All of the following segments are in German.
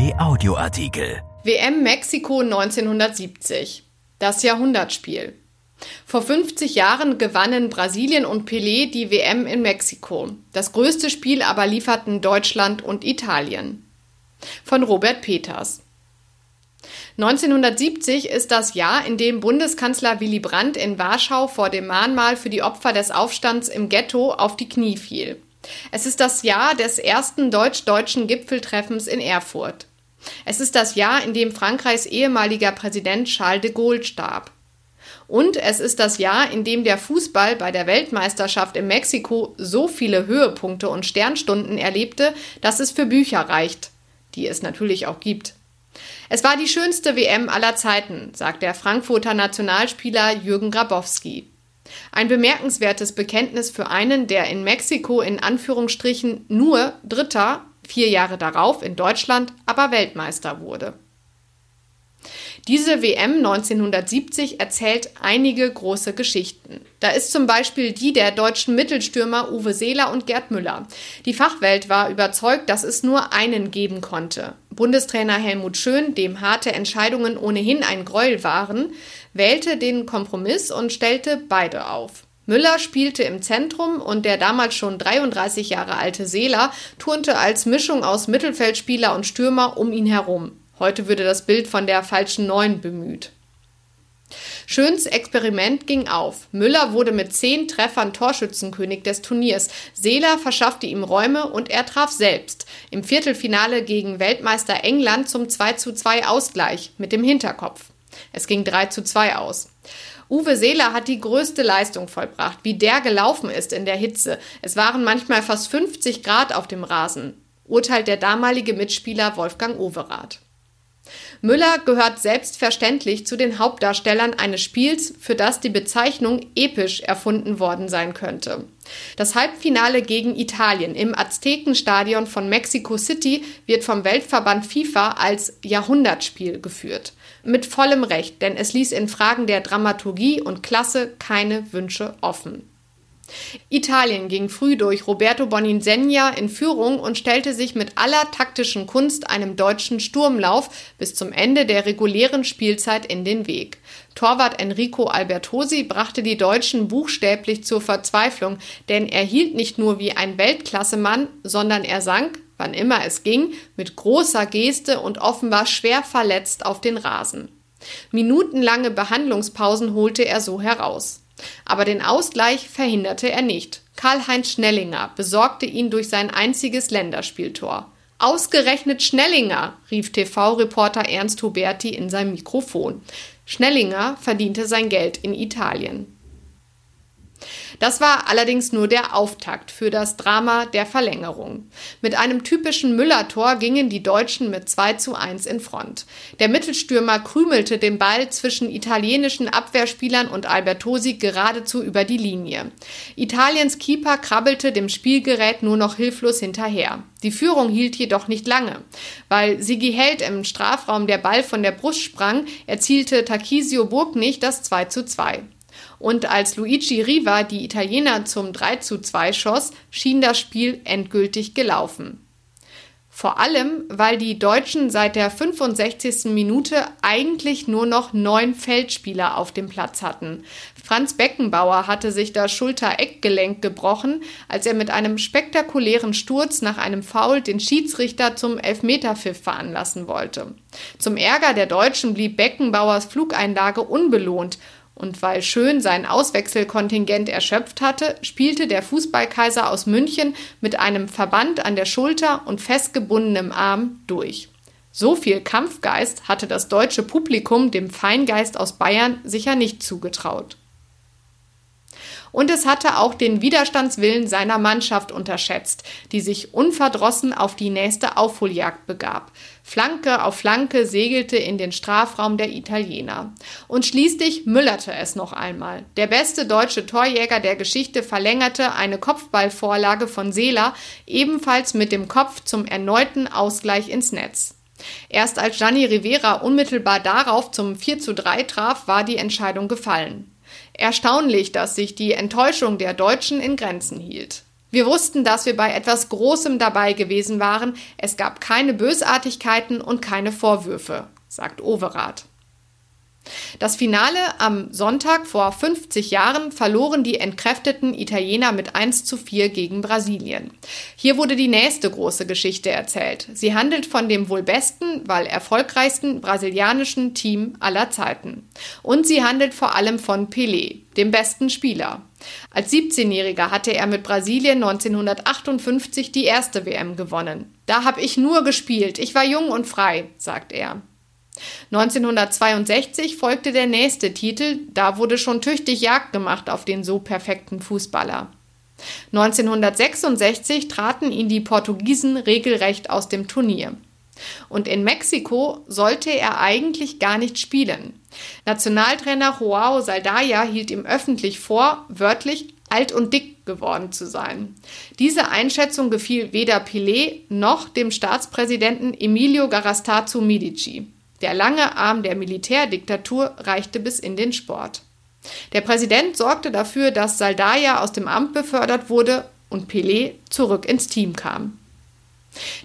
RP Audioartikel. WM Mexiko 1970. Das Jahrhundertspiel. Vor 50 Jahren gewannen Brasilien und Pelé die WM in Mexiko. Das größte Spiel aber lieferten Deutschland und Italien. Von Robert Peters. 1970 ist das Jahr, in dem Bundeskanzler Willy Brandt in Warschau vor dem Mahnmal für die Opfer des Aufstands im Ghetto auf die Knie fiel. Es ist das Jahr des ersten deutsch-deutschen Gipfeltreffens in Erfurt. Es ist das Jahr, in dem Frankreichs ehemaliger Präsident Charles de Gaulle starb. Und es ist das Jahr, in dem der Fußball bei der Weltmeisterschaft in Mexiko so viele Höhepunkte und Sternstunden erlebte, dass es für Bücher reicht, die es natürlich auch gibt. Es war die schönste WM aller Zeiten, sagt der Frankfurter Nationalspieler Jürgen Grabowski. Ein bemerkenswertes Bekenntnis für einen, der in Mexiko in Anführungsstrichen nur Dritter, vier Jahre darauf in Deutschland aber Weltmeister wurde. Diese WM 1970 erzählt einige große Geschichten. Da ist zum Beispiel die der deutschen Mittelstürmer Uwe Seeler und Gerd Müller. Die Fachwelt war überzeugt, dass es nur einen geben konnte. Bundestrainer Helmut Schön, dem harte Entscheidungen ohnehin ein Gräuel waren, wählte den Kompromiss und stellte beide auf. Müller spielte im Zentrum und der damals schon 33 Jahre alte Seeler turnte als Mischung aus Mittelfeldspieler und Stürmer um ihn herum. Heute würde das Bild von der falschen Neun bemüht. Schöns Experiment ging auf. Müller wurde mit zehn Treffern Torschützenkönig des Turniers. Seeler verschaffte ihm Räume und er traf selbst. Im Viertelfinale gegen Weltmeister England zum 2 zu 2 Ausgleich mit dem Hinterkopf. Es ging 3 zu 2 aus. Uwe Seeler hat die größte Leistung vollbracht, wie der gelaufen ist in der Hitze. Es waren manchmal fast 50 Grad auf dem Rasen, urteilt der damalige Mitspieler Wolfgang Overath. Müller gehört selbstverständlich zu den Hauptdarstellern eines Spiels, für das die Bezeichnung episch erfunden worden sein könnte. Das Halbfinale gegen Italien im Aztekenstadion von Mexico City wird vom Weltverband FIFA als Jahrhundertspiel geführt. Mit vollem Recht, denn es ließ in Fragen der Dramaturgie und Klasse keine Wünsche offen. Italien ging früh durch Roberto Boninsegna in Führung und stellte sich mit aller taktischen Kunst einem deutschen Sturmlauf bis zum Ende der regulären Spielzeit in den Weg. Torwart Enrico Albertosi brachte die Deutschen buchstäblich zur Verzweiflung, denn er hielt nicht nur wie ein Weltklassemann, sondern er sank, wann immer es ging, mit großer Geste und offenbar schwer verletzt auf den Rasen. Minutenlange Behandlungspausen holte er so heraus. Aber den Ausgleich verhinderte er nicht. Karl-Heinz Schnellinger besorgte ihn durch sein einziges Länderspieltor. Ausgerechnet Schnellinger, rief TV-Reporter Ernst Huberti in sein Mikrofon. Schnellinger verdiente sein Geld in Italien. Das war allerdings nur der Auftakt für das Drama der Verlängerung. Mit einem typischen Müller-Tor gingen die Deutschen mit 2 zu 1 in Front. Der Mittelstürmer krümelte den Ball zwischen italienischen Abwehrspielern und Albertosi geradezu über die Linie. Italiens Keeper krabbelte dem Spielgerät nur noch hilflos hinterher. Die Führung hielt jedoch nicht lange. Weil Sigi Held im Strafraum der Ball von der Brust sprang, erzielte Takisio Burg das 2 zu 2. Und als Luigi Riva die Italiener zum 3 zu 2 schoss, schien das Spiel endgültig gelaufen. Vor allem, weil die Deutschen seit der 65. Minute eigentlich nur noch neun Feldspieler auf dem Platz hatten. Franz Beckenbauer hatte sich das Schulter-Eckgelenk gebrochen, als er mit einem spektakulären Sturz nach einem Foul den Schiedsrichter zum Elfmeterpfiff veranlassen wollte. Zum Ärger der Deutschen blieb Beckenbauers Flugeinlage unbelohnt und weil Schön sein Auswechselkontingent erschöpft hatte, spielte der Fußballkaiser aus München mit einem Verband an der Schulter und festgebundenem Arm durch. So viel Kampfgeist hatte das deutsche Publikum dem Feingeist aus Bayern sicher nicht zugetraut. Und es hatte auch den Widerstandswillen seiner Mannschaft unterschätzt, die sich unverdrossen auf die nächste Aufholjagd begab. Flanke auf Flanke segelte in den Strafraum der Italiener. Und schließlich müllerte es noch einmal. Der beste deutsche Torjäger der Geschichte verlängerte eine Kopfballvorlage von Seeler ebenfalls mit dem Kopf zum erneuten Ausgleich ins Netz. Erst als Gianni Rivera unmittelbar darauf zum 4 zu 3 traf, war die Entscheidung gefallen. Erstaunlich, dass sich die Enttäuschung der Deutschen in Grenzen hielt. Wir wussten, dass wir bei etwas Großem dabei gewesen waren. Es gab keine Bösartigkeiten und keine Vorwürfe, sagt Overath. Das Finale am Sonntag vor 50 Jahren verloren die entkräfteten Italiener mit 1 zu 4 gegen Brasilien. Hier wurde die nächste große Geschichte erzählt. Sie handelt von dem wohl besten, weil erfolgreichsten brasilianischen Team aller Zeiten. Und sie handelt vor allem von Pelé, dem besten Spieler. Als 17-Jähriger hatte er mit Brasilien 1958 die erste WM gewonnen. Da habe ich nur gespielt, ich war jung und frei, sagt er. 1962 folgte der nächste Titel, da wurde schon tüchtig Jagd gemacht auf den so perfekten Fußballer. 1966 traten ihn die Portugiesen regelrecht aus dem Turnier. Und in Mexiko sollte er eigentlich gar nicht spielen. Nationaltrainer Joao Saldaya hielt ihm öffentlich vor, wörtlich alt und dick geworden zu sein. Diese Einschätzung gefiel weder Pelé noch dem Staatspräsidenten Emilio Garastazu Medici. Der lange Arm der Militärdiktatur reichte bis in den Sport. Der Präsident sorgte dafür, dass Saldaya aus dem Amt befördert wurde und Pelé zurück ins Team kam.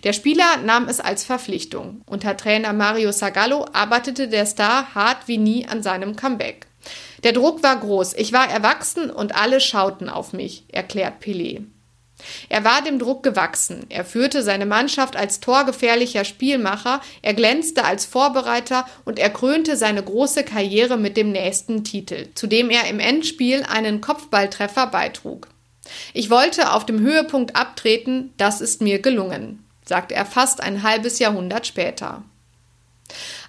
Der Spieler nahm es als Verpflichtung. Unter Trainer Mario Zagallo arbeitete der Star hart wie nie an seinem Comeback. Der Druck war groß, ich war erwachsen und alle schauten auf mich, erklärt Pelé. Er war dem Druck gewachsen. Er führte seine Mannschaft als torgefährlicher Spielmacher, er glänzte als Vorbereiter und er krönte seine große Karriere mit dem nächsten Titel, zu dem er im Endspiel einen Kopfballtreffer beitrug. Ich wollte auf dem Höhepunkt abtreten, das ist mir gelungen, sagt er fast ein halbes Jahrhundert später.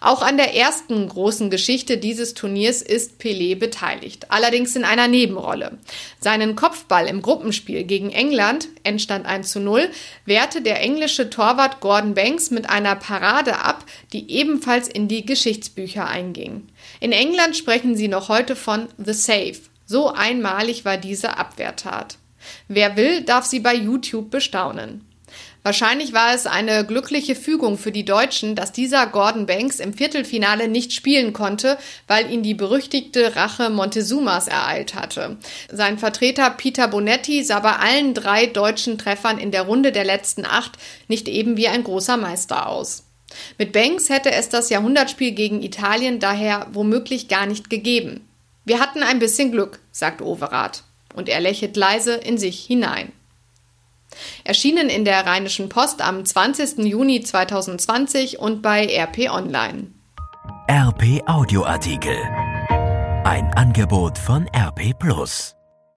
Auch an der ersten großen Geschichte dieses Turniers ist Pelé beteiligt, allerdings in einer Nebenrolle. Seinen Kopfball im Gruppenspiel gegen England, Endstand 1 zu 0, wehrte der englische Torwart Gordon Banks mit einer Parade ab, die ebenfalls in die Geschichtsbücher einging. In England sprechen sie noch heute von The Save. So einmalig war diese Abwehrtat. Wer will, darf sie bei YouTube bestaunen. Wahrscheinlich war es eine glückliche Fügung für die Deutschen, dass dieser Gordon Banks im Viertelfinale nicht spielen konnte, weil ihn die berüchtigte Rache Montezumas ereilt hatte. Sein Vertreter Peter Bonetti sah bei allen drei deutschen Treffern in der Runde der letzten acht nicht eben wie ein großer Meister aus. Mit Banks hätte es das Jahrhundertspiel gegen Italien daher womöglich gar nicht gegeben. Wir hatten ein bisschen Glück, sagt Overath, und er lächelt leise in sich hinein. Erschienen in der Rheinischen Post am 20. Juni 2020 und bei RP Online. RP Audioartikel. Ein Angebot von RP Plus.